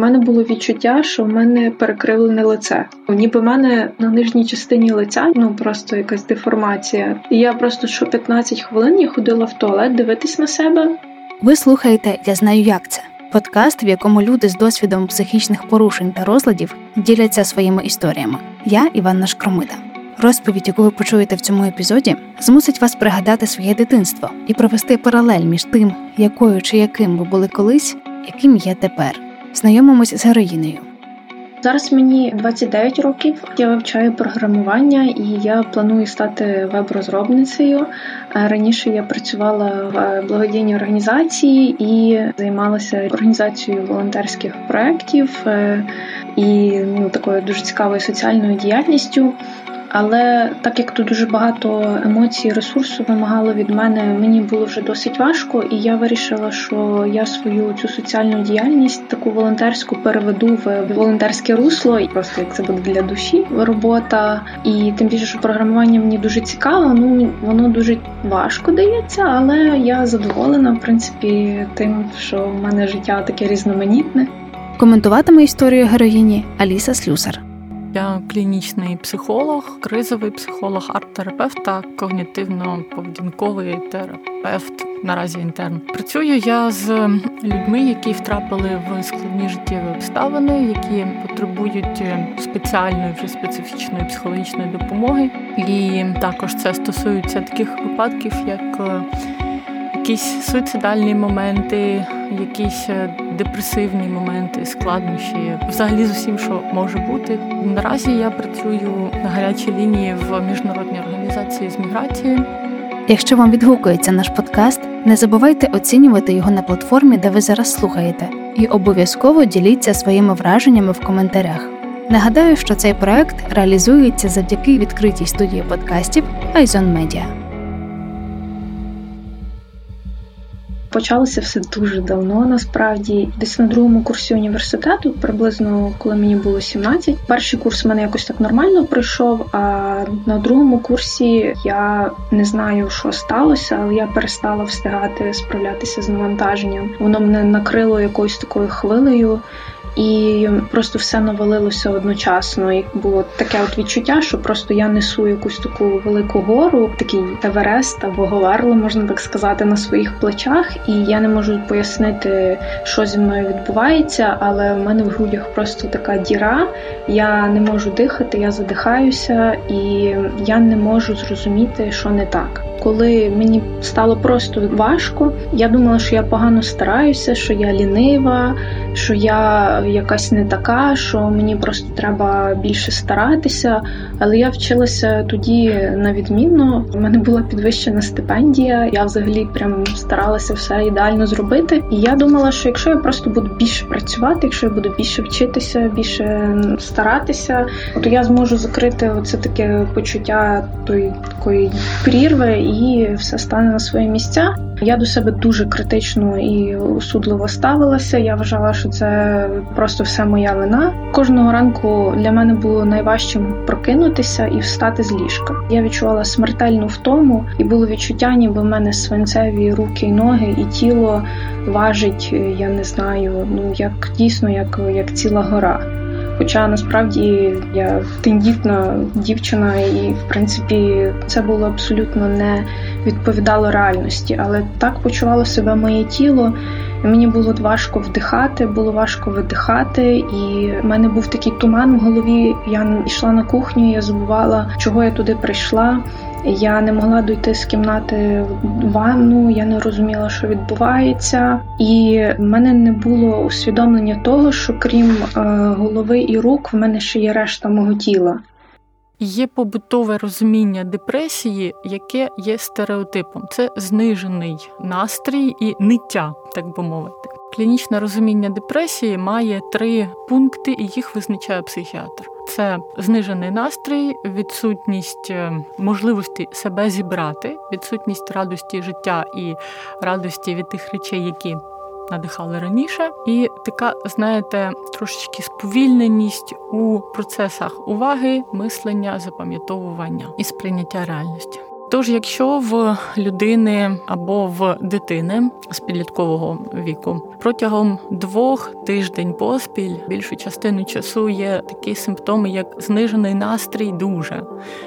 Мене було відчуття, що в мене перекривлене лице. Ніби в мене на нижній частині лиця ну просто якась деформація. І я просто що 15 хвилин я ходила в туалет дивитись на себе. Ви слухаєте Я знаю, як це подкаст, в якому люди з досвідом психічних порушень та розладів діляться своїми історіями. Я Іванна Шкромида. Розповідь, яку ви почуєте в цьому епізоді, змусить вас пригадати своє дитинство і провести паралель між тим, якою чи яким ви були колись, яким є тепер. Знайомимось з героїнею. Зараз мені 29 років. Я вивчаю програмування і я планую стати веб-розробницею. Раніше я працювала в благодійній організації і займалася організацією волонтерських проєктів е, і ну, такою дуже цікавою соціальною діяльністю. Але так як тут дуже багато емоцій, ресурсу вимагало від мене, мені було вже досить важко, і я вирішила, що я свою цю соціальну діяльність, таку волонтерську, переведу в волонтерське русло, і просто як це буде для душі робота. І тим більше, що програмування мені дуже цікаво. Ну воно дуже важко дається, але я задоволена, в принципі, тим, що в мене життя таке різноманітне. Коментуватиме історію героїні Аліса Слюсар. Я клінічний психолог, кризовий психолог, арт-терапевт та когнітивно-поведінковий терапевт. Наразі інтерн. Працюю я з людьми, які втрапили в складні життєві обставини, які потребують спеціальної вже специфічної психологічної допомоги. І також це стосується таких випадків, як якісь суїцидальні моменти, якісь депресивні моменти, складнощі, взагалі з усім, що може бути. Наразі я працюю на гарячій лінії в міжнародній організації з міграції. Якщо вам відгукується наш подкаст, не забувайте оцінювати його на платформі, де ви зараз слухаєте, і обов'язково діліться своїми враженнями в коментарях. Нагадаю, що цей проект реалізується завдяки відкритій студії подкастів Айзон Медіа. Почалося все дуже давно. Насправді, десь на другому курсі університету, приблизно коли мені було 17. Перший курс в мене якось так нормально пройшов. А на другому курсі я не знаю, що сталося, але я перестала встигати справлятися з навантаженням. Воно мене накрило якоюсь такою хвилею і просто все навалилося одночасно. І було таке от відчуття, що просто я несу якусь таку велику гору, такий Еверест або Говерло, можна так сказати, на своїх плечах, і я не можу пояснити, що зі мною відбувається, але в мене в грудях просто така діра. Я не можу дихати, я задихаюся, і я не можу зрозуміти, що не так. Коли мені стало просто важко, я думала, що я погано стараюся, що я лінива, що я якась не така, що мені просто треба більше старатися. Але я вчилася тоді на відмінно. У мене була підвищена стипендія. Я взагалі прям старалася все ідеально зробити. І я думала, що якщо я просто буду більше працювати, якщо я буду більше вчитися, більше старатися, то я зможу закрити оце таке почуття тої такої прірви, і все стане на свої місця. Я до себе дуже критично і осудливо ставилася. Я вважала, що це просто все моя вина. Кожного ранку для мене було найважчим прокинутися і встати з ліжка. Я відчувала смертельну втому, і було відчуття, ніби в мене свинцеві руки і ноги, і тіло важить. Я не знаю, ну як дійсно, як, як ціла гора. Хоча насправді я тендітна дівчина, і в принципі це було абсолютно не відповідало реальності, але так почувало себе моє тіло. Мені було важко вдихати, було важко видихати, і в мене був такий туман в голові. Я йшла на кухню, я забувала, чого я туди прийшла. Я не могла дойти з кімнати в ванну, я не розуміла, що відбувається, і в мене не було усвідомлення того, що крім е, голови і рук, в мене ще є решта мого тіла. Є побутове розуміння депресії, яке є стереотипом. Це знижений настрій і ниття, так би мовити. Клінічне розуміння депресії має три пункти, і їх визначає психіатр. Це знижений настрій, відсутність е, можливості себе зібрати, відсутність радості життя і радості від тих речей, які надихали раніше, і така, знаєте, трошечки сповільненість у процесах уваги, мислення, запам'ятовування і сприйняття реальності. Тож, якщо в людини або в дитини з підліткового віку протягом двох тиждень поспіль більшу частину часу є такі симптоми, як знижений настрій, дуже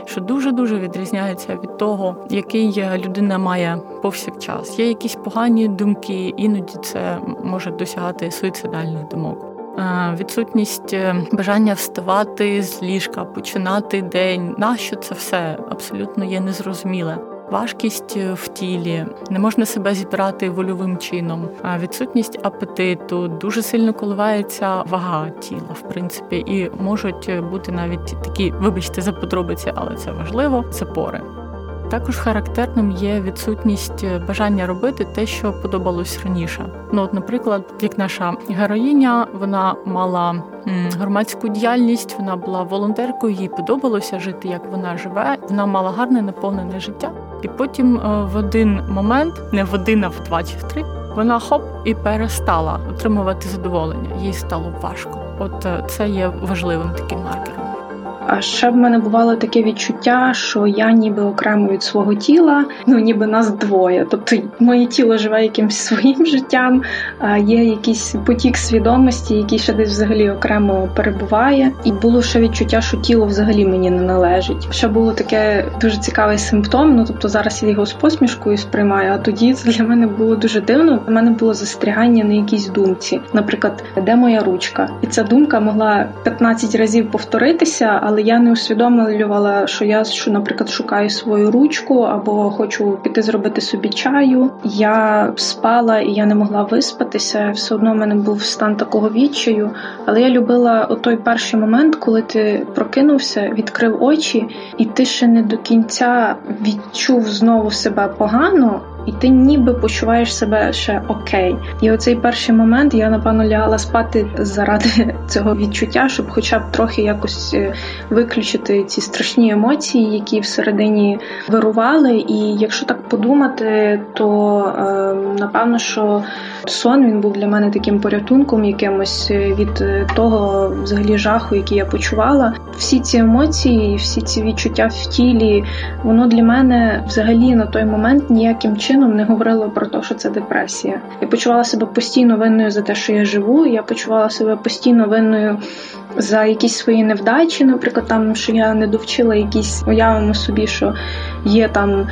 що дуже дуже відрізняється від того, який людина має повсякчас. Є якісь погані думки, іноді це може досягати суїцидальних думок. Е, відсутність е, бажання вставати з ліжка, починати день. Нащо це все абсолютно є незрозуміле. Важкість е, в тілі, не можна себе зібрати вольовим чином, відсутність апетиту дуже сильно коливається вага тіла, в принципі, і можуть бути навіть такі, вибачте, за подробиці, але це важливо. Запори. Також характерним є відсутність бажання робити те, що подобалось раніше. Ну, от, наприклад, як наша героїня, вона мала громадську діяльність, вона була волонтеркою, їй подобалося жити, як вона живе. Вона мала гарне наповнене життя. І потім е, в один момент, не в один, а в два чи в три, вона хоп і перестала отримувати задоволення. Їй стало важко. От е, це є важливим таким маркером. А ще в мене бувало таке відчуття, що я ніби окремо від свого тіла, ну ніби нас двоє. Тобто моє тіло живе якимось своїм життям, а є якийсь потік свідомості, який ще десь взагалі окремо перебуває. І було ще відчуття, що тіло взагалі мені не належить. Ще було таке дуже цікавий симптом. Ну тобто зараз я його з посмішкою сприймаю, а тоді це для мене було дуже дивно. У мене було застрягання на якійсь думці. Наприклад, де моя ручка? І ця думка могла 15 разів повторитися але я не усвідомлювала, що я що, наприклад, шукаю свою ручку або хочу піти зробити собі чаю. Я спала і я не могла виспатися. Все одно в мене був стан такого відчаю. Але я любила той перший момент, коли ти прокинувся, відкрив очі, і ти ще не до кінця відчув знову себе погано і ти ніби почуваєш себе ще окей. І оцей перший момент я напевно лягала спати заради цього відчуття, щоб, хоча б трохи якось е, виключити ці страшні емоції, які всередині вирували. І якщо так подумати, то е, напевно, що сон він був для мене таким порятунком, якимось е, від того взагалі жаху, який я почувала. Всі ці емоції, всі ці відчуття в тілі, воно для мене взагалі на той момент ніяким чином чином не говорила про те, що це депресія. Я почувала себе постійно винною за те, що я живу. Я почувала себе постійно винною за якісь свої невдачі, наприклад, там що я не довчила якісь уявимо собі, що є там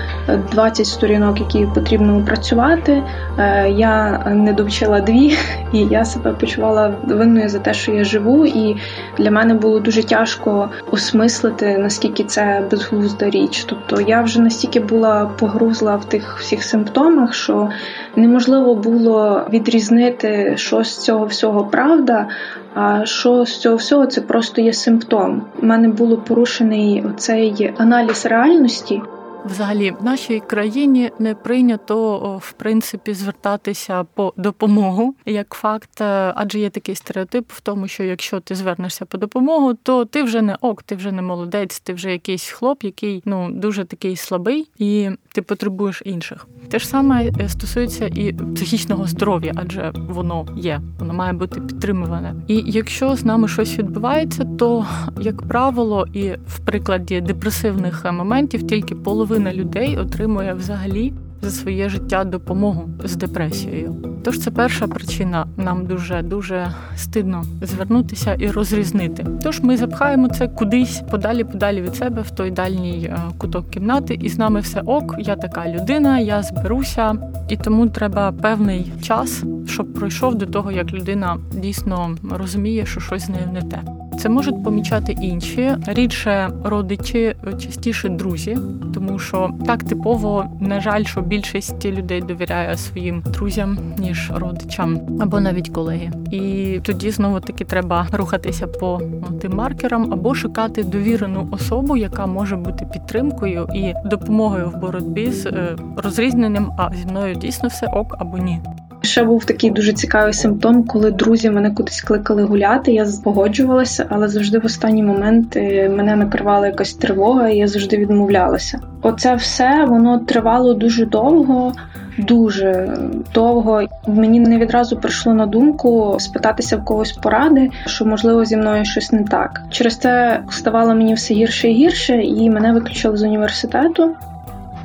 20 сторінок, які потрібно опрацювати. Е, я не довчила дві, і я себе почувала винною за те, що я живу. І для мене було дуже тяжко осмислити, наскільки це безглузда річ. Тобто я вже настільки була погрузла в тих всіх симптомах, що неможливо було відрізнити, що з цього всього правда. А що з цього всього це просто є симптом. У мене було порушений цей аналіз реальності. Взагалі, в нашій країні не прийнято в принципі звертатися по допомогу як факт, е, адже є такий стереотип в тому, що якщо ти звернешся по допомогу, то ти вже не ок, ти вже не молодець, ти вже якийсь хлоп, який ну дуже такий слабий, і ти потребуєш інших. Те ж саме е, стосується і психічного здоров'я, адже воно є, воно має бути підтримуване. І якщо з нами щось відбувається, то як правило, і в прикладі депресивних моментів тільки половина половина людей отримує взагалі за своє життя допомогу з депресією. Тож це перша причина. Нам дуже дуже стидно звернутися і розрізнити. Тож ми запхаємо це кудись подалі, подалі від себе в той дальній е, куток кімнати, і з нами все ок. Я така людина, я зберуся, і тому треба певний час, щоб пройшов до того, як людина дійсно розуміє, що щось з нею не те. Це можуть помічати інші рідше родичі, частіше друзі, тому що так типово, на жаль, що більшість людей довіряє своїм друзям ніж родичам або навіть колеги. І тоді знову таки треба рухатися по тим маркерам або шукати довірену особу, яка може бути підтримкою і допомогою в боротьбі з е, розрізненням, а зі мною дійсно все ок або ні. Ще був такий дуже цікавий симптом, коли друзі мене кудись кликали гуляти. Я погоджувалася, але завжди в останній момент е, мене накривала якась тривога, і я завжди відмовлялася. Оце все воно тривало дуже довго. Дуже довго мені не відразу прийшло на думку спитатися в когось поради, що можливо зі мною щось не так. Через це ставало мені все гірше і гірше, і мене виключили з університету.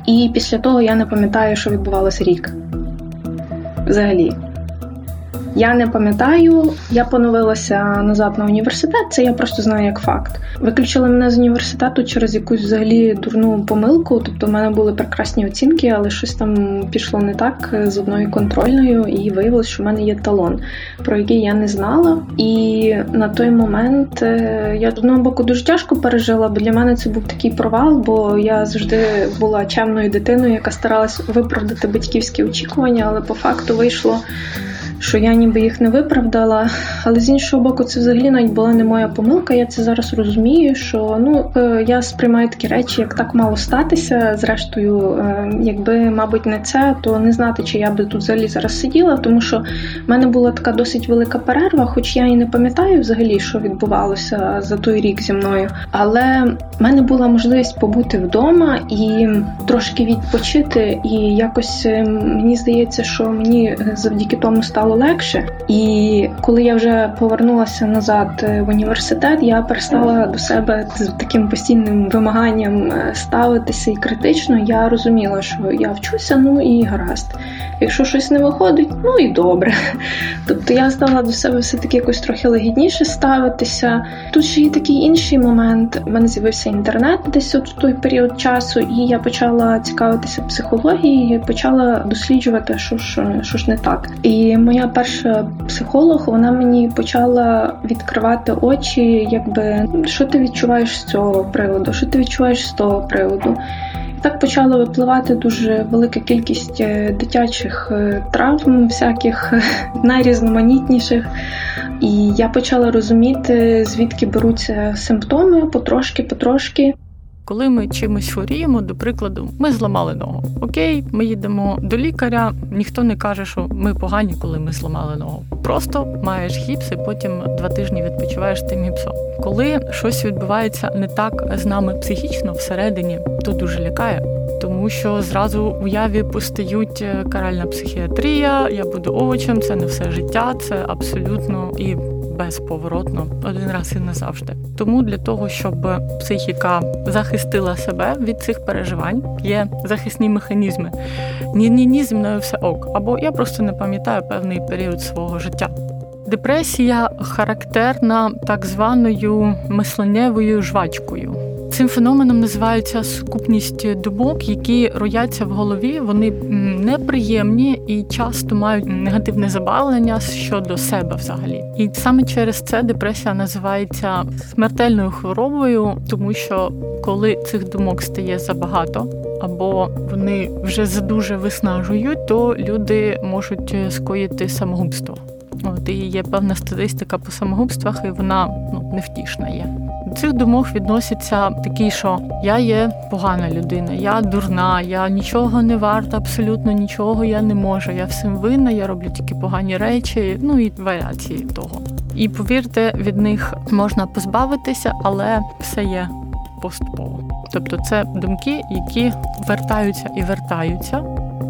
І після того я не пам'ятаю, що відбувалося рік. Взагалі. Я не пам'ятаю, я поновилася назад на університет, це я просто знаю як факт. Виключили мене з університету через якусь взагалі дурну помилку. Тобто в мене були прекрасні оцінки, але щось там пішло не так з одною контрольною, і виявилось, що в мене є талон, про який я не знала. І на той момент е, я з одного боку дуже тяжко пережила, бо для мене це був такий провал, бо я завжди була чемною дитиною, яка старалась виправдати батьківські очікування, але по факту вийшло що я ніби їх не виправдала. Але з іншого боку, це взагалі навіть була не моя помилка. Я це зараз розумію. Що ну е, я сприймаю такі речі, як так мало статися. Зрештою, е, якби, мабуть, не це, то не знати, чи я би тут взагалі зараз сиділа, тому що в мене була така досить велика перерва, хоч я і не пам'ятаю взагалі, що відбувалося за той рік зі мною. Але в мене була можливість побути вдома і трошки відпочити. І якось е, мені здається, що мені завдяки тому стало стало легше. І коли я вже повернулася назад е, в університет, я перестала до себе з таким постійним вимаганням е, ставитися і критично. Я розуміла, що я вчуся, ну і гаразд. Якщо щось не виходить, ну і добре. Тобто я стала до себе все таки якось трохи легідніше ставитися. Тут ще є такий інший момент. У мене з'явився інтернет десь от в той період часу, і я почала цікавитися психологією, почала досліджувати, що ж що ж не так. І моя перша психолог вона мені почала відкривати очі, якби що ти відчуваєш з цього приводу, що ти відчуваєш з того приводу. І так почала випливати дуже велика кількість е, дитячих е, травм, всяких найрізноманітніших. І я почала розуміти, звідки беруться симптоми потрошки-потрошки. Коли ми чимось хворіємо, до прикладу, ми зламали ногу. Окей, ми їдемо до лікаря. Ніхто не каже, що ми погані, коли ми зламали ногу. Просто маєш гіпс і потім два тижні відпочиваєш тим гіпсом. Коли щось відбувається не так з нами психічно всередині, то дуже лякає. Тому що зразу уяві постають е, каральна психіатрія, я буду овочем, це не все життя, це абсолютно і безповоротно один раз і назавжди. Тому для того, щоб психіка захистила себе від цих переживань, є захисні механізми. Ні-ні-ні, зі мною все ок. Або я просто не пам'ятаю певний період свого життя. Депресія характерна так званою мисленнєвою жвачкою. Цим феноменом називається сукупність думок, які рояться в голові. Вони неприємні і часто мають негативне забавлення щодо себе взагалі. І саме через це депресія називається смертельною хворобою, тому що коли цих думок стає забагато. Або вони вже задуже виснажують, то люди можуть скоїти самогубство. От і є певна статистика по самогубствах, і вона ну невтішна є. До цих думок відносяться такі, що я є погана людина, я дурна, я нічого не варта, абсолютно нічого я не можу. Я всім винна, я роблю тільки погані речі, ну і варіації того. І повірте, від них можна позбавитися, але все є поступово. Тобто, це думки, які вертаються і вертаються,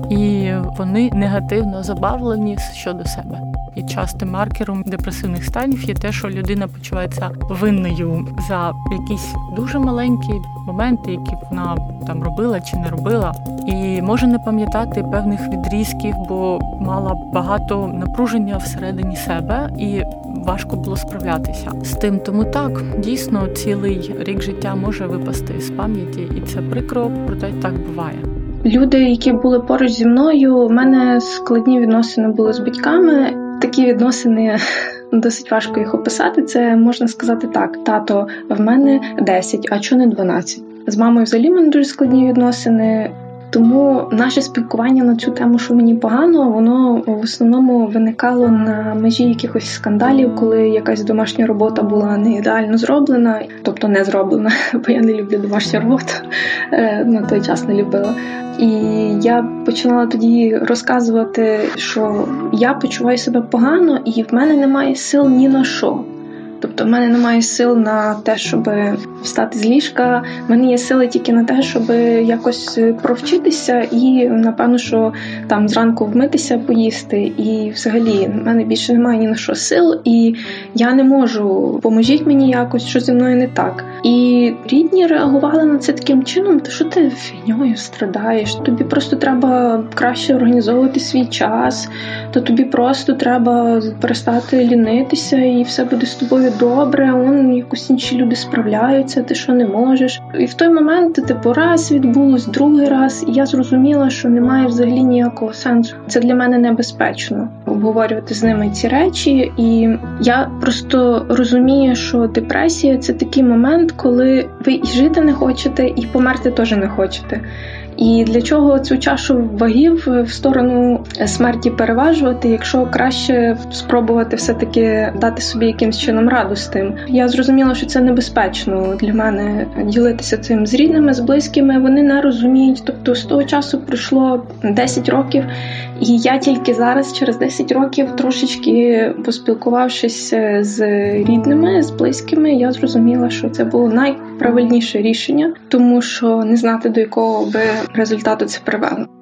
і вони негативно забавлені щодо себе. І частим маркером депресивних станів є те, що людина почувається винною за якісь дуже маленькі моменти, які вона там робила чи не робила, і може не пам'ятати певних відрізків, бо мала багато напруження всередині себе і. Важко було справлятися з тим, тому так дійсно цілий рік життя може випасти з пам'яті, і це прикро, проте так буває. Люди, які були поруч зі мною, у мене складні відносини були з батьками. Такі відносини досить важко їх описати. Це можна сказати так: тато в мене 10, а чого не 12? З мамою взагалі мене дуже складні відносини. Тому наше спілкування на цю тему, що мені погано, воно в основному виникало на межі якихось скандалів, коли якась домашня робота була не ідеально зроблена, тобто не зроблена, бо я не люблю домашню роботу е, на той час не любила. І я починала тоді розказувати, що я почуваю себе погано, і в мене немає сил ні на що. Тобто в мене немає сил на те, щоб встати з ліжка. В мене є сили тільки на те, щоб якось провчитися, і напевно, що там зранку вмитися, поїсти. І взагалі в мене більше немає ні на що сил, і я не можу поможіть мені якось, що зі мною не так. І рідні реагували на це таким чином, то що ти фігньою страдаєш? Тобі просто треба краще організовувати свій час, то тобі просто треба перестати лінитися, і все буде з тобою добре. Он якось інші люди справляються, ти що не можеш. І в той момент типу раз відбулось, другий раз, і я зрозуміла, що немає взагалі ніякого сенсу. Це для мене небезпечно обговорювати з ними ці речі, і я просто розумію, що депресія це такий момент, коли ви і жити не хочете, і померти теж не хочете. І для чого цю чашу вагів в сторону смерті переважувати, якщо краще спробувати все-таки дати собі якимсь чином раду з тим? Я зрозуміла, що це небезпечно для мене ділитися цим з рідними, з близькими. Вони не розуміють. Тобто з того часу пройшло 10 років, і я тільки зараз, через 10 років, трошечки поспілкувавшись з рідними, з близькими, я зрозуміла, що це було найправильніше рішення, тому що не знати до якого би результату це привело.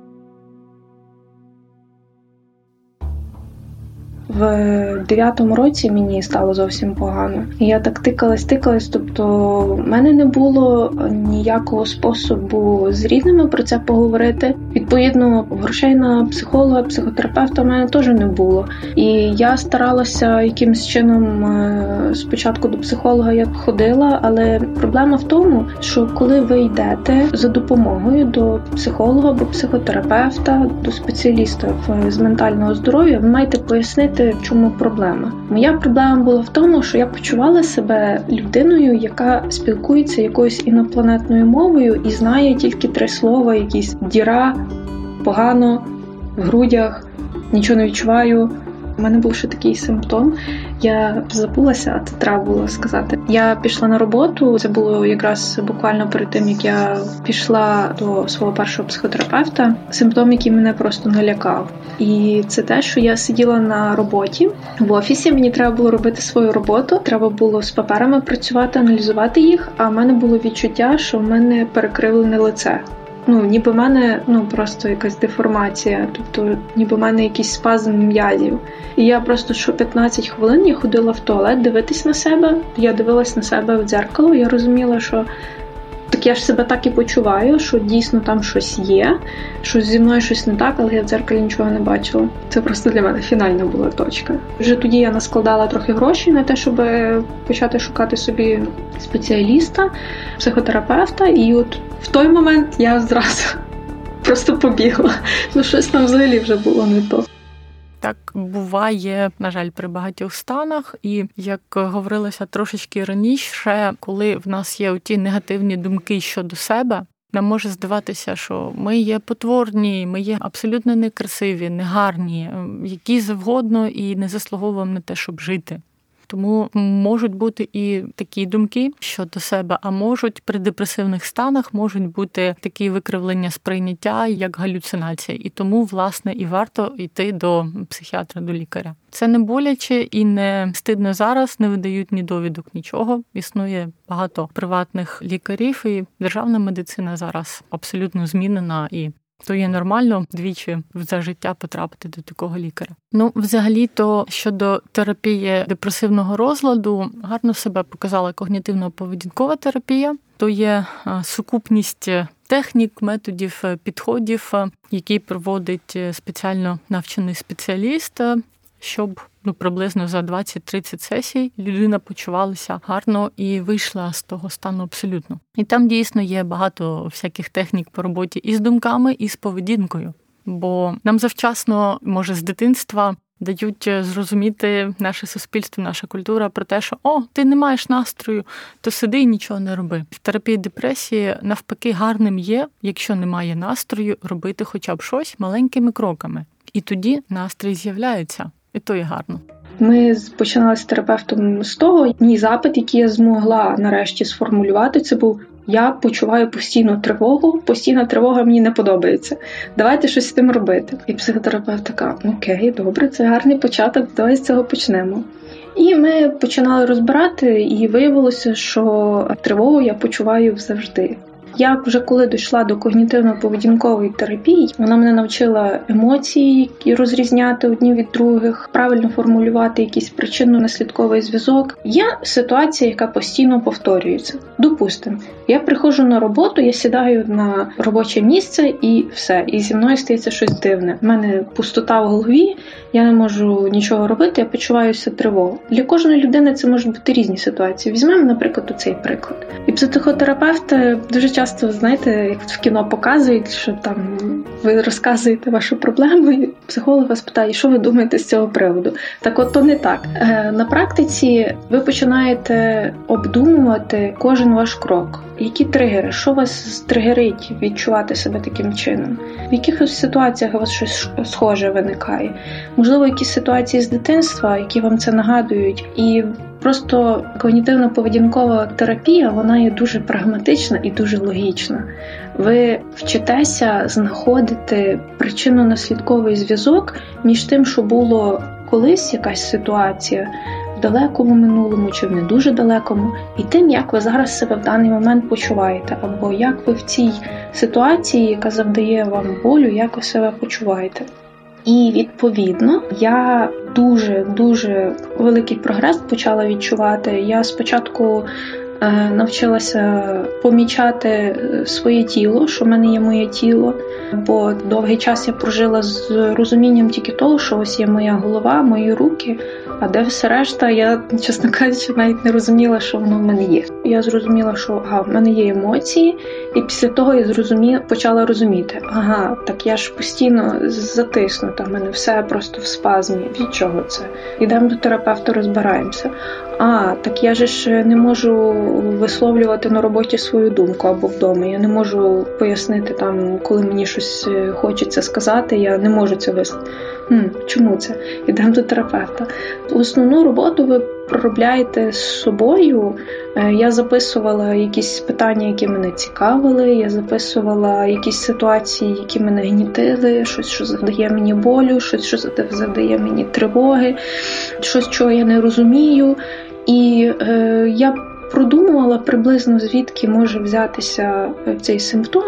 В дев'ятому році мені стало зовсім погано. Я так тикалась, тикалась. Тобто, в мене не було ніякого способу з рідними про це поговорити. Відповідно, грошей на психолога, психотерапевта в мене теж не було. І я старалася якимось чином е, спочатку до психолога я ходила, але проблема в тому, що коли ви йдете за допомогою до психолога або психотерапевта, до спеціаліста з ментального здоров'я, ви маєте пояснити в чому проблема. Моя проблема була в тому, що я почувала себе людиною, яка спілкується якоюсь інопланетною мовою і знає тільки три слова: якісь діра, погано, в грудях, нічого не відчуваю. У мене був ще такий симптом. Я забулася, це треба було сказати. Я пішла на роботу. Це було якраз буквально перед тим, як я пішла до свого першого психотерапевта. Симптом, який мене просто налякав. І це те, що я сиділа на роботі в офісі. Мені треба було робити свою роботу. Треба було з паперами працювати, аналізувати їх. А в мене було відчуття, що в мене перекривлене лице. Ну, ніби в мене ну просто якась деформація, тобто ніби в мене якийсь спазм м'язів. І я просто що 15 хвилин я ходила в туалет дивитись на себе. Я дивилась на себе в дзеркало. Я розуміла, що так я ж себе так і почуваю, що дійсно там щось є, що зі мною щось не так, але я в дзеркалі нічого не бачила. Це просто для мене фінальна була точка. Вже тоді я наскладала трохи грошей на те, щоб почати шукати собі спеціаліста, психотерапевта, і от в той момент я зразу просто побігла. Ну щось там взагалі вже було не то. Так буває, на жаль, при багатьох станах, і як говорилося трошечки раніше, коли в нас є ті негативні думки щодо себе. Нам може здаватися, що ми є потворні, ми є абсолютно некрасиві, негарні, які завгодно і не заслуговуємо на те, щоб жити. Тому можуть бути і такі думки щодо себе, а можуть при депресивних станах можуть бути такі викривлення сприйняття, як галюцинація, і тому, власне, і варто йти до психіатра, до лікаря. Це не боляче і не стидно зараз, не видають ні довідок, нічого. Існує багато приватних лікарів, і державна медицина зараз абсолютно змінена і то є нормально двічі за життя потрапити до такого лікаря. Ну, взагалі, то щодо терапії депресивного розладу, гарно себе показала когнітивно-поведінкова терапія, то є сукупність технік, методів, підходів, які проводить спеціально навчений спеціаліст, щоб ну приблизно за 20-30 сесій людина почувалася гарно і вийшла з того стану абсолютно. І там дійсно є багато всяких технік по роботі і з думками, і з поведінкою. Бо нам завчасно, може, з дитинства дають зрозуміти наше суспільство, наша культура про те, що о, ти не маєш настрою, то сиди і нічого не роби. В терапії депресії навпаки гарним є, якщо немає настрою, робити хоча б щось маленькими кроками. І тоді настрій з'являється і то є гарно. Ми починали з терапевтом з того, мій запит, який я змогла нарешті сформулювати, це був Я почуваю постійну тривогу, постійна тривога мені не подобається. Давайте щось з тим робити. І психотерапевт така: Окей, добре, це гарний початок. Давай з цього почнемо. І ми починали розбирати, і виявилося, що тривогу я почуваю завжди. Я вже коли дійшла до когнітивно-поведінкової терапії, вона мене навчила емоції, розрізняти одні від других, правильно формулювати якийсь причинно-наслідковий зв'язок. Є ситуація, яка постійно повторюється. Допустимо, я приходжу на роботу, я сідаю на робоче місце і все. І зі мною стається щось дивне. У мене пустота в голові, я не можу нічого робити, я почуваюся тривогу. Для кожної людини це можуть бути різні ситуації. Візьмемо, наприклад, цей приклад. І психотерапевти дуже часто, знаєте, як в кіно показують, що там ви розказуєте вашу проблему, і психолог вас питає, що ви думаєте з цього приводу. Так, от то не так. Е, на практиці ви починаєте обдумувати кожен ваш крок. Які тригери? Що вас тригерить відчувати себе таким чином? В якихось ситуаціях у вас щось схоже виникає? Можливо, якісь ситуації з дитинства, які вам це нагадують, і просто когнітивно-поведінкова терапія вона є дуже прагматична і дуже логічна. Ви вчитеся знаходити причинно-наслідковий зв'язок між тим, що було колись якась ситуація в далекому минулому чи в не дуже далекому, і тим, як ви зараз себе в даний момент почуваєте, або як ви в цій ситуації, яка завдає вам болю, як ви себе почуваєте. І відповідно я дуже дуже великий прогрес почала відчувати. Я спочатку навчилася помічати е, своє тіло, що в мене є моє тіло, бо довгий час я прожила з розумінням тільки того, що ось є моя голова, мої руки. А де все решта, я, чесно кажучи, навіть не розуміла, що воно в мене є. Я зрозуміла, що ага, в мене є емоції, і після того я зрозуміла, почала розуміти, ага, так я ж постійно затиснута, в мене все просто в спазмі. Від чого це? Йдемо до терапевта, розбираємося. А, так я ж не можу висловлювати на роботі свою думку або вдома. Я не можу пояснити там, коли мені щось е, хочеться сказати, я не можу це висловити. Чому це? Йдемо до терапевта. Основну роботу ви проробляєте з собою. Е, я записувала якісь питання, які мене цікавили. Я записувала якісь ситуації, які мене гнітили, щось, що завдає мені болю, щось, що завдає мені тривоги, щось, чого я не розумію. І е, я продумувала приблизно звідки може взятися е, цей симптом.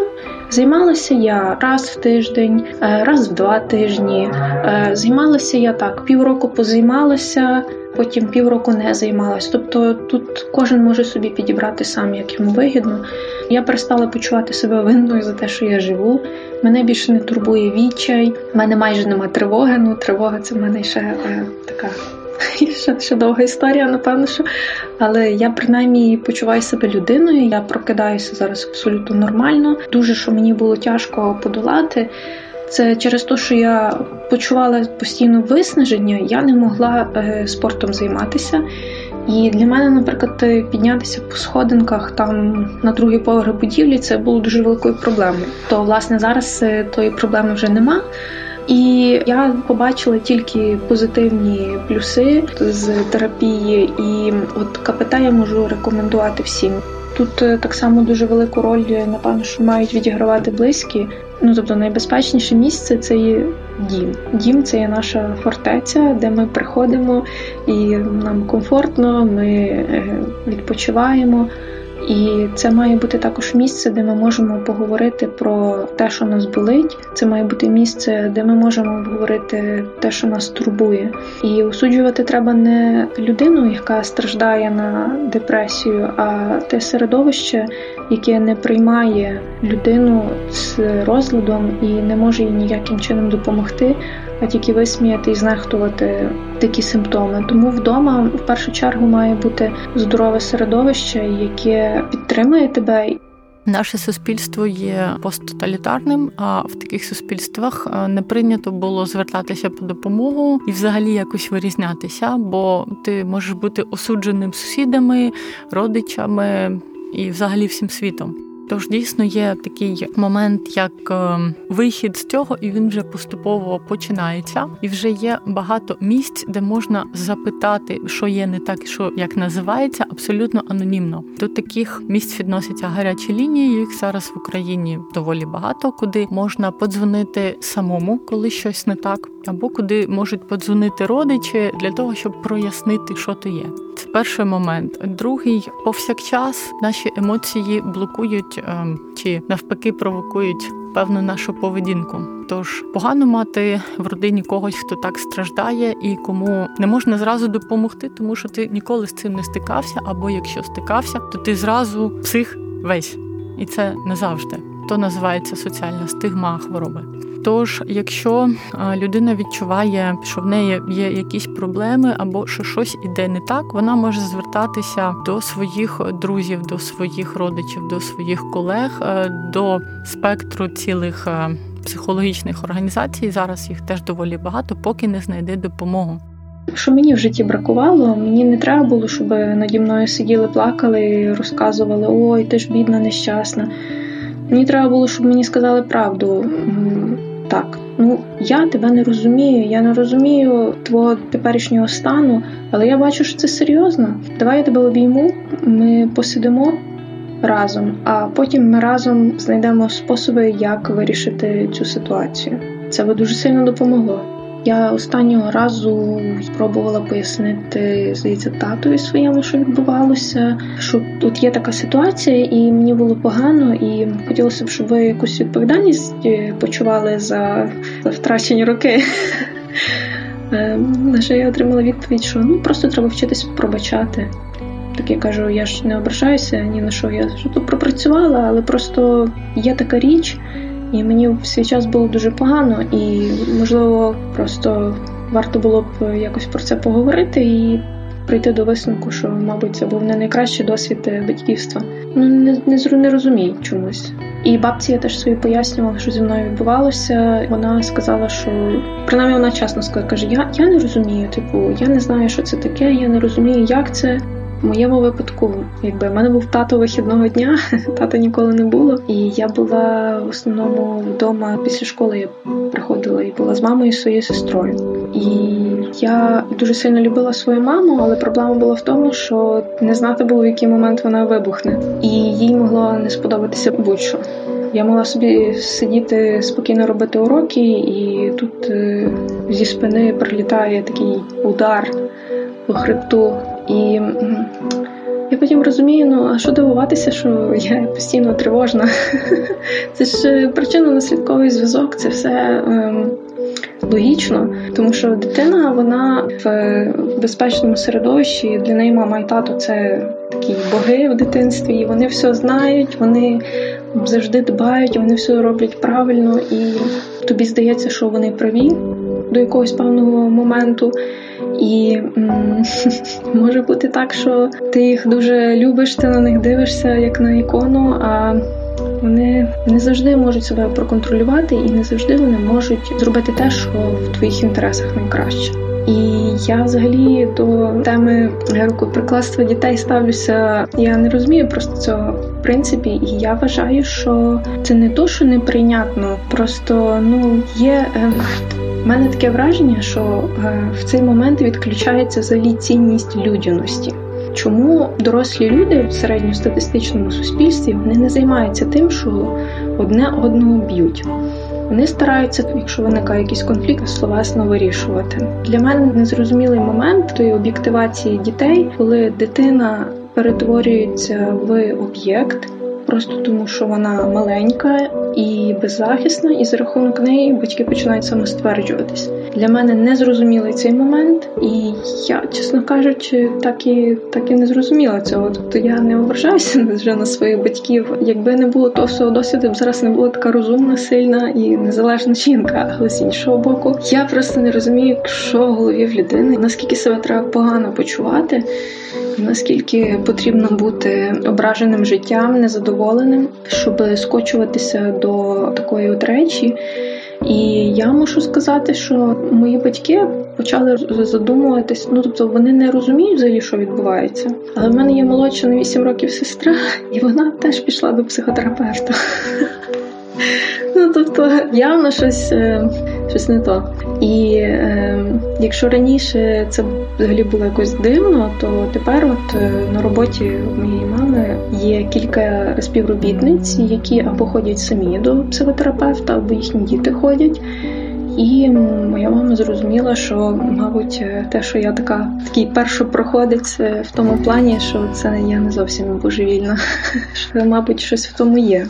Займалася я раз в тиждень, е, раз в два тижні. Е, займалася я так, півроку позаймалася, потім півроку не займалася. Тобто тут кожен може собі підібрати сам, як йому вигідно. Я перестала почувати себе винною за те, що я живу. Мене більше не турбує відчай, в мене майже нема тривоги. Ну, тривога це в мене ще е, така. Ще, ще довга історія, напевно, що. Але я принаймні почуваю себе людиною. Я прокидаюся зараз абсолютно нормально. Дуже що мені було тяжко подолати. Це через те, що я почувала постійно виснаження, я не могла е, спортом займатися. І для мене, наприклад, піднятися по сходинках там на другий поверх будівлі це було дуже великою проблемою. То власне зараз е, тої проблеми вже нема. І я побачила тільки позитивні плюси з терапії, і от КПТ я можу рекомендувати всім. Тут е, так само дуже велику роль, напевно, що мають відігравати близькі. Ну тобто найбезпечніше місце це є дім. Дім це є наша фортеця, де ми приходимо і нам комфортно, ми е, відпочиваємо. І це має бути також місце, де ми можемо поговорити про те, що нас болить. Це має бути місце, де ми можемо обговорити те, що нас турбує. І осуджувати треба не людину, яка страждає на депресію, а те середовище, яке не приймає людину з розладом і не може їй ніяким чином допомогти а тільки висміяти і знехтувати такі симптоми. Тому вдома в першу чергу має бути здорове середовище, яке підтримує тебе. Наше суспільство є посттоталітарним, а в таких суспільствах е, не прийнято було звертатися по допомогу і взагалі якось вирізнятися, бо ти можеш бути осудженим сусідами, родичами і взагалі всім світом. Тож дійсно є такий момент, як е, вихід з цього, і він вже поступово починається. І вже є багато місць, де можна запитати, що є не так, що як називається, абсолютно анонімно. До таких місць відносяться гарячі лінії. Їх зараз в Україні доволі багато, куди можна подзвонити самому, коли щось не так, або куди можуть подзвонити родичі для того, щоб прояснити, що то є. Перший момент. Другий повсякчас наші емоції блокують ем, чи навпаки провокують певну нашу поведінку. Тож погано мати в родині когось, хто так страждає, і кому не можна зразу допомогти, тому що ти ніколи з цим не стикався, або якщо стикався, то ти зразу псих весь, і це не завжди. То називається соціальна стигма хвороби. Тож, якщо людина відчуває, що в неї є якісь проблеми або що щось іде не так, вона може звертатися до своїх друзів, до своїх родичів, до своїх колег, е, до спектру цілих е, психологічних організацій. Зараз їх теж доволі багато, поки не знайде допомогу. Що мені в житті бракувало, мені не треба було, щоб наді мною сиділи, плакали і розказували Ой, ти ж бідна, нещасна. Мені треба було, щоб мені сказали правду так. Ну, я тебе не розумію, я не розумію твого теперішнього стану, але я бачу, що це серйозно. Давай я тебе обійму, ми посидимо разом, а потім ми разом знайдемо способи, як вирішити цю ситуацію. Це би дуже сильно допомогло. Я останнього разу спробувала пояснити здається, татові своєму, що відбувалося. Що тут є така ситуація, і мені було погано, і хотілося б, щоб ви якусь відповідальність е, почували за, втрачені роки. Е, на що я отримала відповідь, що ну просто треба вчитись пробачати. Так я кажу, я ж не ображаюся ні на що. Я тут пропрацювала, але просто є така річ. І мені в свій час було дуже погано, і можливо, просто варто було б якось про це поговорити і прийти до висновку, що, мабуть, це був не найкращий досвід батьківства. Ну не не, не розумію чомусь. І бабці я теж собі пояснювала, що зі мною відбувалося. Вона сказала, що принаймні вона чесно сказала, каже: Я я не розумію, типу, я не знаю, що це таке, я не розумію, як це. В моєму випадку, якби в мене був тато вихідного дня, тата ніколи не було. І я була в основному вдома після школи. Я приходила і була з мамою і своєю сестрою. І я дуже сильно любила свою маму, але проблема була в тому, що не знати було, в який момент вона вибухне, і їй могло не сподобатися будь-що. Я могла собі сидіти спокійно робити уроки, і тут е, зі спини прилітає такий удар по хребту. І я потім розумію, ну а що дивуватися, що я постійно тривожна. Це ж е, причинно-наслідковий зв'язок, це все ем, логічно, тому що дитина вона в безпечному середовищі для неї мама і тато це такі боги в дитинстві, і вони все знають, вони завжди дбають, вони все роблять правильно, і тобі здається, що вони праві до якогось певного моменту. І може бути так, що ти їх дуже любиш, ти на них дивишся як на ікону, а вони не завжди можуть себе проконтролювати і не завжди вони можуть зробити те, що в твоїх інтересах найкраще. І я взагалі до теми рукоприкладства дітей ставлюся. Я не розумію просто цього в принципі, і я вважаю, що це не то, що неприйнятно, просто ну є. У мене таке враження, що е, в цей момент відключається взагалі цінність людяності. Чому дорослі люди в середньостатистичному суспільстві вони не займаються тим, що одне одного б'ють? Вони стараються, якщо виникає якийсь конфлікт, словесно вирішувати. Для мене незрозумілий момент тої об'єктивації дітей, коли дитина перетворюється в об'єкт просто тому, що вона маленька і беззахисна, і за рахунок неї батьки починають самостверджуватись. Для мене не зрозумілий цей момент, і я, чесно кажучи, так і так і не зрозуміла цього. Тобто я не ображаюся вже на своїх батьків. Якби не було того всього досвіду, б зараз не була така розумна, сильна і незалежна жінка. Але з іншого боку, я просто не розумію, що в голові в людини, наскільки себе треба погано почувати наскільки потрібно бути ображеним життям, незадоволеним, щоб скочуватися до такої от речі. І я мушу сказати, що мої батьки почали задумуватись. Ну тобто вони не розуміють взагалі, що відбувається. Але в мене є молодша на 8 років сестра, і вона теж пішла до психотерапевта. Ну, тобто, явно щось е, щось не то. І е, якщо раніше це взагалі було якось дивно, то тепер, от е, на роботі моєї мами є кілька співробітниць, які або ходять самі до психотерапевта, або їхні діти ходять. І моя мама зрозуміла, що, мабуть, те, що я така такий першопроходець в тому плані, що це я не зовсім божевільна, що, мабуть, щось в тому є.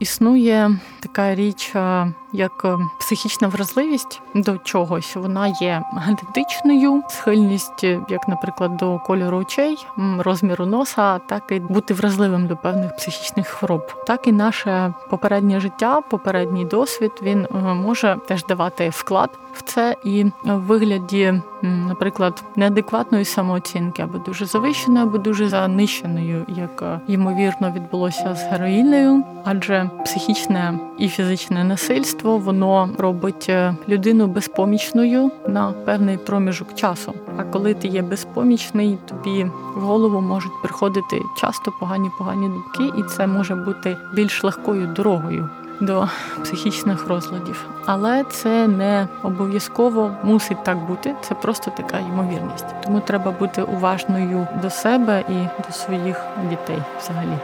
Існує така річ, е, як е, психічна вразливість до чогось. Вона є генетичною, схильність, е, як, наприклад, до кольору очей, розміру носа, так і бути вразливим до певних психічних хвороб. Так і наше попереднє життя, попередній досвід він може теж давати вклад в це і в вигляді, наприклад, неадекватної самооцінки або дуже завищеною, або дуже занищеною, як ймовірно відбулося з героїнею, адже психічне і фізичне насильство воно робить е, людину безпомічною на певний проміжок часу. А коли ти є безпомічний, тобі в голову можуть приходити часто погані погані думки, і це може бути більш легкою дорогою до психічних розладів. Але це не обов'язково мусить так бути. Це просто така ймовірність. Тому треба бути уважною до себе і до своїх дітей взагалі.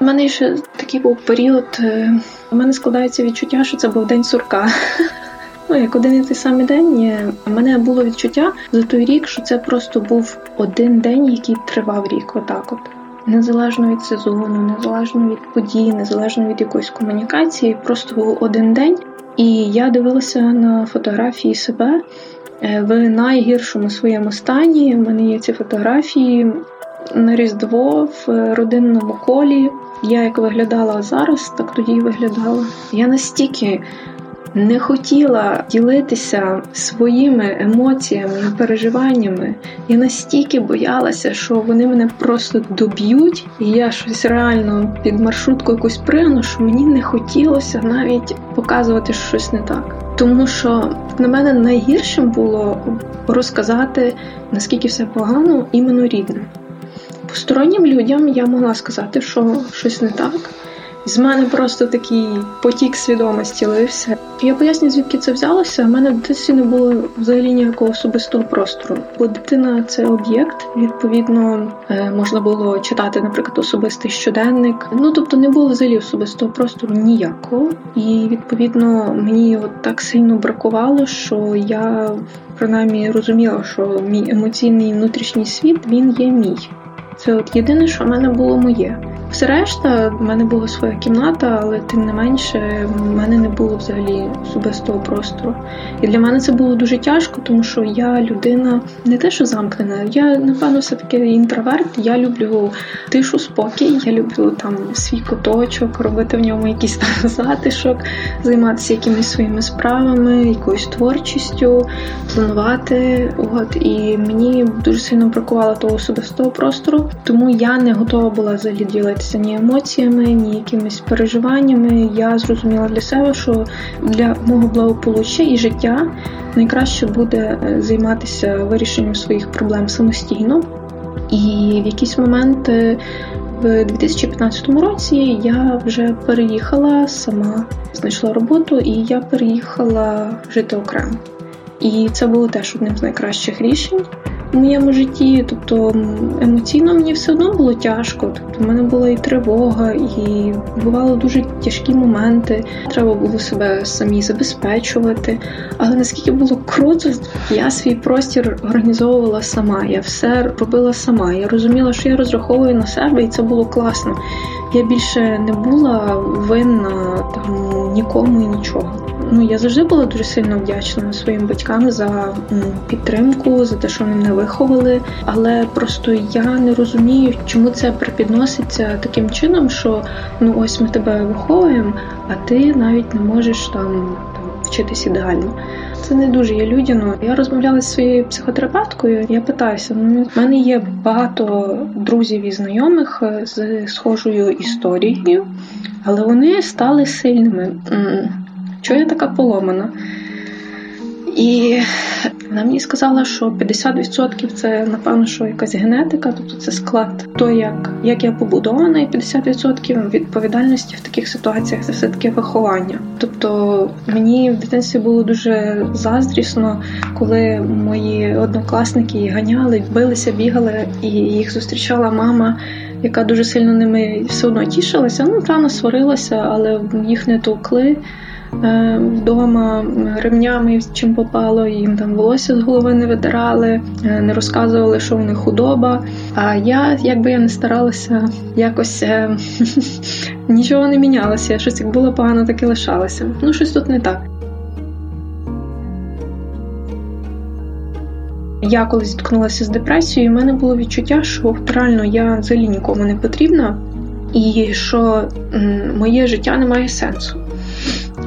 У мене ще такий був період. Е, у мене складається відчуття, що це був день сурка. Ну, як один і той самий день, у мене було відчуття за той рік, що це просто був один день, який тривав рік. Отак, от незалежно від сезону, незалежно від подій, незалежно від якоїсь комунікації, просто був один день. І я дивилася на фотографії себе е, в найгіршому своєму стані. У мене є ці фотографії на Різдво в родинному колі. Я як виглядала зараз, так тоді й виглядала. Я настільки не хотіла ділитися своїми емоціями і переживаннями. Я настільки боялася, що вони мене просто доб'ють, і я щось реально під маршрутку якусь пригну, що мені не хотілося навіть показувати що щось не так. Тому що на мене найгіршим було розказати наскільки все погано іменно рідним. Постороннім людям я могла сказати, що щось не так. З мене просто такий потік свідомості лився. Я поясню, звідки це взялося. У мене досі не було взагалі ніякого особистого простору. Бо дитина це об'єкт. Відповідно, е, можна було читати, наприклад, особистий щоденник. Ну тобто не було взагалі особистого простору ніякого. І відповідно мені його так сильно бракувало, що я принаймні розуміла, що мій емоційний внутрішній світ він є мій. Це от єдине, що в мене було моє. Все решта, в мене була своя кімната, але тим не менше в мене не було взагалі особистого простору. І для мене це було дуже тяжко, тому що я людина не те, що замкнена, я напевно все таки інтроверт. Я люблю тишу, спокій, я люблю там свій куточок, робити в ньому якийсь там затишок, займатися якимись своїми справами, якоюсь творчістю, планувати. От і мені дуже сильно бракувало того особистого простору, тому я не готова була взагалі ділитися ділитися ні емоціями, ні якимись переживаннями. Я зрозуміла для себе, що для мого благополуччя і життя найкраще буде е, займатися вирішенням своїх проблем самостійно. І в якийсь момент е, в 2015 році я вже переїхала сама, знайшла роботу, і я переїхала жити окремо. І це було теж одним з найкращих рішень в моєму житті. Тобто емоційно мені все одно було тяжко. Тобто в мене була і тривога, і бували дуже тяжкі моменти. Треба було себе самі забезпечувати. Але наскільки було круто, я свій простір організовувала сама. Я все робила сама. Я розуміла, що я розраховую на себе, і це було класно. Я більше не була винна там нікому і нічого. Ну я завжди була дуже сильно вдячна своїм батькам за підтримку, за те, що вони мене виховали. Але просто я не розумію, чому це припідноситься таким чином, що ну ось ми тебе виховуємо, а ти навіть не можеш там, вчитись ідеально. Це не дуже є людяно. Я розмовляла з своєю психотерапевткою. Я питаюся: ну в мене є багато друзів і знайомих е, з схожою історією, але вони стали сильними. Чого я така поломана? І вона мені сказала, що 50% це напевно, що якась генетика, тобто це склад то, як як я побудована, і 50% відповідальності в таких ситуаціях це все таки виховання. Тобто мені в дитинстві було дуже заздрісно, коли мої однокласники ганяли, билися, бігали, і їх зустрічала мама. Яка дуже сильно ними все одно тішилася, ну певно сварилася, але їх не товкли. Е, вдома ремнями чим попало, їм там волосся з голови не видирали, е, не розказували, що в них худоба. А я, якби я не старалася, якось е, нічого не мінялося. Щось як було погано, так і лишалося. Ну, щось тут не так. Я коли зіткнулася з депресією, в мене було відчуття, що реально я взагалі нікому не потрібна, і що моє життя не має сенсу.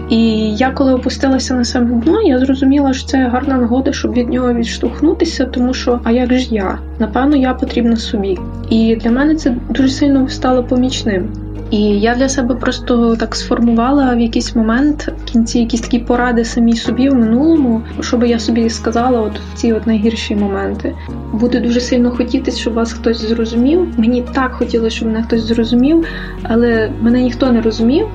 І я коли опустилася на саме дно, я зрозуміла, що це гарна нагода, щоб від нього відштовхнутися, тому що а як ж я? Напевно, я потрібна собі. І для мене це дуже сильно стало помічним. І я для себе просто так сформувала в якийсь момент в кінці якісь такі поради самій собі в минулому, щоб я собі сказала, от в ці от найгірші моменти. Буде дуже сильно хотіти, щоб вас хтось зрозумів. Мені так хотілося, щоб мене хтось зрозумів, але мене ніхто не розумів.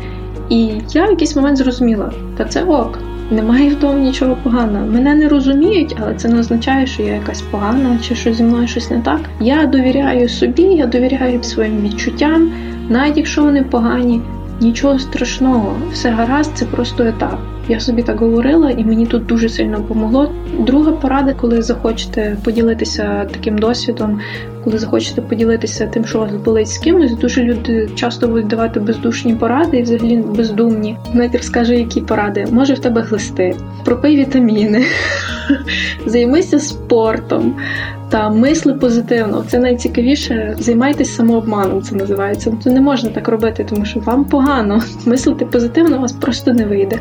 І я в якийсь момент зрозуміла, та це ок, немає в тому нічого поганого. Мене не розуміють, але це не означає, що я якась погана чи що зі мною щось не так. Я довіряю собі, я довіряю своїм відчуттям, навіть якщо вони погані, нічого страшного, все гаразд, це просто етап. Я собі так говорила, і мені тут дуже сильно допомогло. Друга порада, коли захочете поділитися таким досвідом, коли захочете поділитися тим, що вас болить з кимось, дуже люди часто будуть давати бездушні поради і взагалі бездумні. Навіть розкаже, які поради. Може в тебе глисти, пропий вітаміни, займися спортом та мисли позитивно. Це найцікавіше. Займайтесь самообманом. Це називається. Це не можна так робити, тому що вам погано. Мислити позитивно у вас просто не вийде.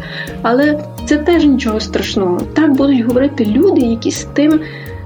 Але це теж нічого страшного. Так будуть говорити люди, які з тим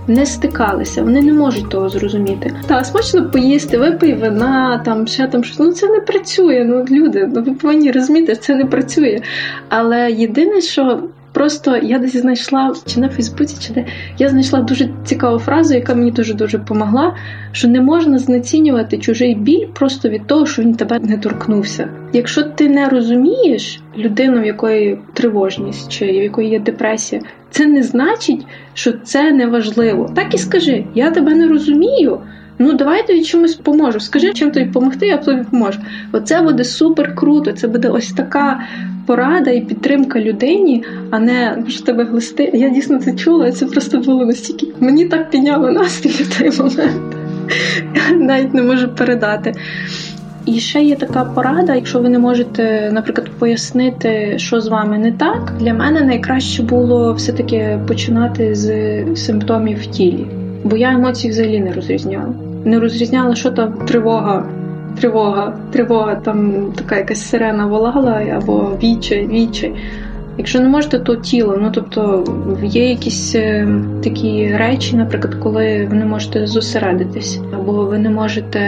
не стикалися, вони не можуть того зрозуміти. Та смачно поїсти, випий вина, там ще там щось. Ну це не працює. Ну люди, ну ви повинні розуміти, це не працює. Але єдине, що Просто я десь знайшла чи на Фейсбуці, чи де я знайшла дуже цікаву фразу, яка мені дуже дуже допомогла, що не можна знецінювати чужий біль просто від того, що він тебе не торкнувся. Якщо ти не розумієш людину, в якої тривожність чи в якої є депресія, це не значить, що це не важливо. Так і скажи: я тебе не розумію. Ну, давай тобі чимось поможу. Скажи, чим тобі допомогти, я тобі поможу. Оце буде супер круто. Це буде ось така порада і підтримка людині, а не що тебе глисти. Я дійсно це чула, це просто було настільки. Мені так підняло настрій в той момент. Я навіть не можу передати. І ще є така порада, якщо ви не можете, наприклад, пояснити, що з вами не так. Для мене найкраще було все-таки починати з симптомів в тілі, бо я емоції взагалі не розрізняла. Не розрізняла, що там тривога тривога, тривога, там така якась сирена волала, або вічай, вічай. Якщо не можете, то тіло. Ну тобто є якісь е, такі речі, наприклад, коли ви не можете зосередитись, або ви не можете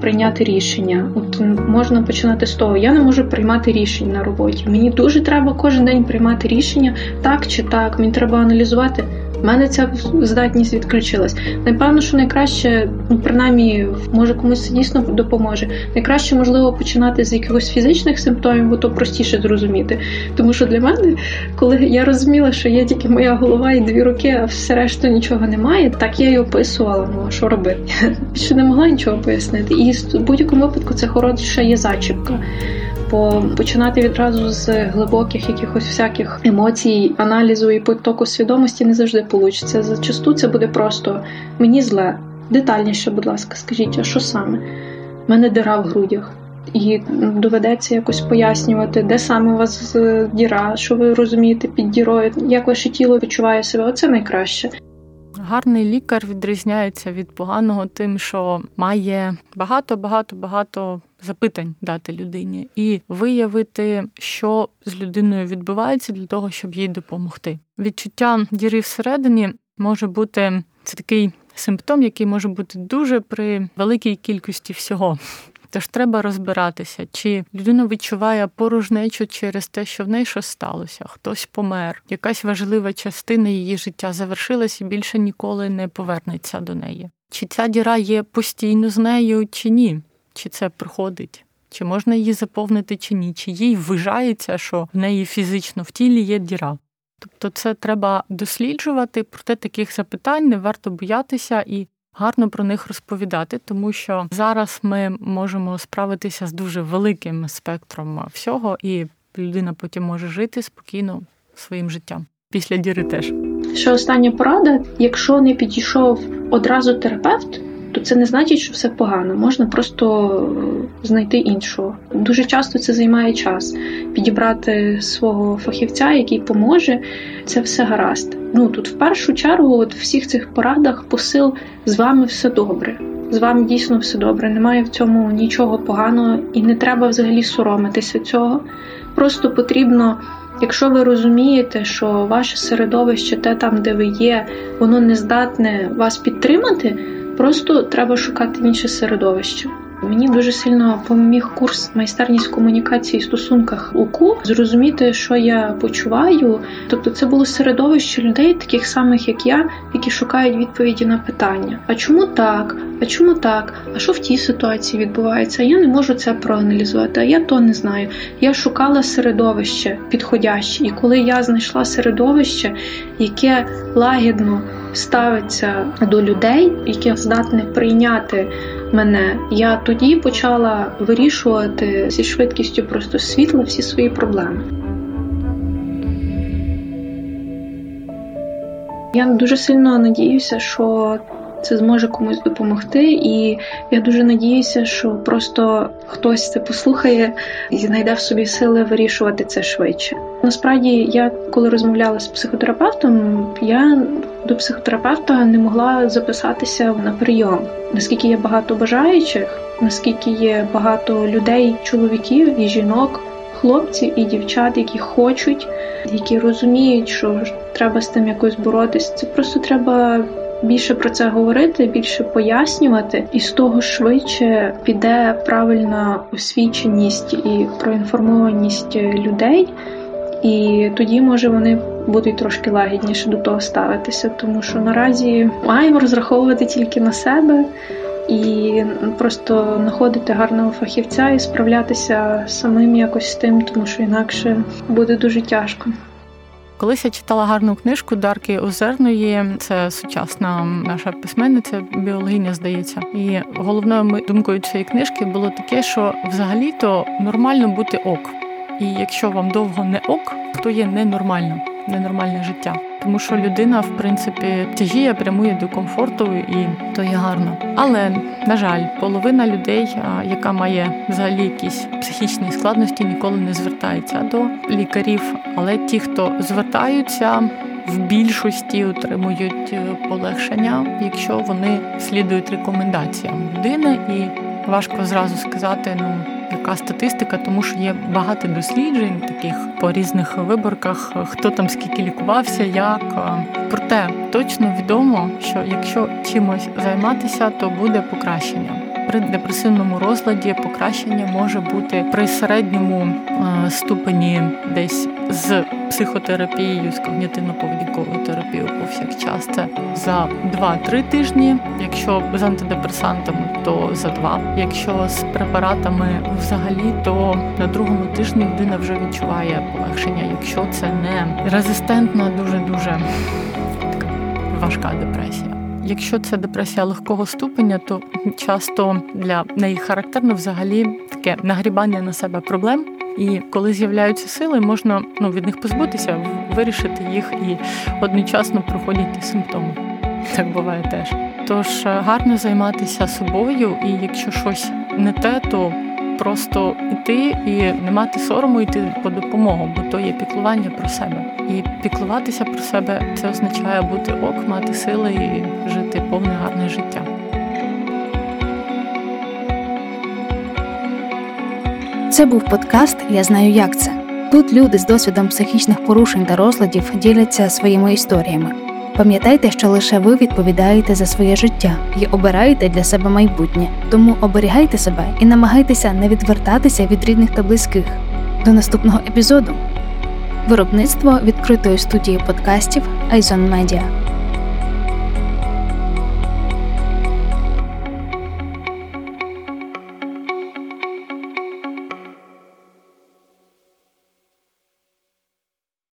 прийняти рішення. От можна починати з того. Я не можу приймати рішення на роботі. Мені дуже треба кожен день приймати рішення, так чи так. Мені треба аналізувати. У мене ця здатність відключилась. Напевно, що найкраще, ну принаймні, може комусь це дійсно допоможе. Найкраще можливо починати з якихось фізичних симптомів, бо то простіше зрозуміти. Тому що для мене, коли я розуміла, що є тільки моя голова і дві руки, а все решту нічого немає, так я її описувала. Ну що робити? Більше не могла нічого пояснити. І в будь-якому випадку це хороша є зачіпка бо починати відразу з глибоких якихось всяких емоцій, аналізу і потоку свідомості не завжди вийде. Зачасту це буде просто мені зле. Детальніше, будь ласка, скажіть, а що саме? У мене дира в грудях. І доведеться якось пояснювати, де саме у вас діра, що ви розумієте під дірою, як ваше тіло відчуває себе. Оце найкраще. Гарний лікар відрізняється від поганого тим, що має багато, багато, багато запитань дати людині і виявити, що з людиною відбувається для того, щоб їй допомогти. Відчуття діри всередині може бути це такий симптом, який може бути дуже при великій кількості всього. Тож треба розбиратися, чи людина відчуває порожнечу через те, що в неї щось сталося, хтось помер, якась важлива частина її життя завершилась і більше ніколи не повернеться до неї. Чи ця діра є постійно з нею, чи ні? Чи це приходить? Чи можна її заповнити, чи ні? Чи їй вважається, що в неї фізично в тілі є діра? Тобто це треба досліджувати, проте таких запитань не варто боятися і гарно про них розповідати, тому що зараз ми можемо справитися з дуже великим спектром всього, і людина потім може жити спокійно своїм життям. Після діри теж. Ще остання порада: якщо не підійшов одразу терапевт, то це не значить, що все погано. Можна просто е, знайти іншого. Дуже часто це займає час. Підібрати свого фахівця, який поможе, це все гаразд. Ну тут в першу чергу, от в всіх цих порадах посил з вами все добре. З вами дійсно все добре. Немає в цьому нічого поганого, і не треба взагалі соромитися цього. Просто потрібно. Якщо ви розумієте, що ваше середовище, те там, де ви є, воно не здатне вас підтримати, просто треба шукати інше середовище. Мені дуже сильно допоміг курс майстерність комунікації в стосунках УКУ зрозуміти, що я почуваю. Тобто, це було середовище людей, таких самих як я, які шукають відповіді на питання: а чому так? А чому так? А що в тій ситуації відбувається? Я не можу це проаналізувати, а я то не знаю. Я шукала середовище підходяще, і коли я знайшла середовище, яке лагідно ставиться до людей, яких здатне прийняти мене, я тоді почала вирішувати зі швидкістю просто світла всі свої проблеми. Я дуже сильно надіюся, що це зможе комусь допомогти, і я дуже надіюся, що просто хтось це послухає і знайде в собі сили вирішувати це швидше. Насправді, я коли розмовляла з психотерапевтом, я до психотерапевта не могла записатися на прийом. Наскільки є багато бажаючих, наскільки є багато людей, чоловіків і жінок, хлопців і дівчат, які хочуть, які розуміють, що треба з тим якось боротися. Це просто треба. Більше про це говорити, більше пояснювати, і з того швидше піде правильна освіченість і проінформованість людей, і тоді може вони будуть трошки лагідніше до того ставитися, тому що наразі маємо розраховувати тільки на себе і просто знаходити гарного фахівця і справлятися самим якось з тим, тому що інакше буде дуже тяжко. Колись я читала гарну книжку Дарки Озерної, це сучасна наша письменниця, біологиня, здається. І головною думкою цієї книжки було таке, що взагалі-то нормально бути ок. І якщо вам довго не ок, то є ненормально ненормальне життя. Тому що людина, в принципі, тяжіє, прямує до комфорту, і то є гарно. Але на жаль, половина людей, яка має взагалі якісь психічні складності, ніколи не звертається до лікарів. Але ті, хто звертаються. В більшості отримують е, полегшення, якщо вони слідують рекомендаціям людини, і важко зразу сказати, ну яка статистика, тому що є багато досліджень, таких по різних виборках, хто там скільки лікувався, як проте точно відомо, що якщо чимось займатися, то буде покращення. При депресивному розладі покращення може бути при середньому ступені десь з психотерапією, з когнітивно-поведінковою терапією повсякчас це за 2-3 тижні. Якщо з антидепресантами, то за 2. Якщо з препаратами взагалі, то на другому тижні людина вже відчуває полегшення. Якщо це не резистентна, дуже дуже важка депресія. Якщо це депресія легкого ступеня, то часто для неї характерно взагалі таке нагрібання на себе проблем. І коли з'являються сили, можна ну, від них позбутися, вирішити їх і одночасно проходять симптоми. Так буває теж. Тож е, гарно займатися собою, і якщо щось не те, то просто йти і не мати сорому йти по допомогу, бо то є піклування про себе. І піклуватися про себе це означає бути ок, мати сили і жити повне гарне життя. Це був подкаст Я знаю, як це. Тут люди з досвідом психічних порушень та розладів діляться своїми історіями. Пам'ятайте, що лише ви відповідаєте за своє життя і обираєте для себе майбутнє. Тому оберігайте себе і намагайтеся не відвертатися від рідних та близьких. До наступного епізоду. Виробництво відкритої студії подкастів Айзон Медіа.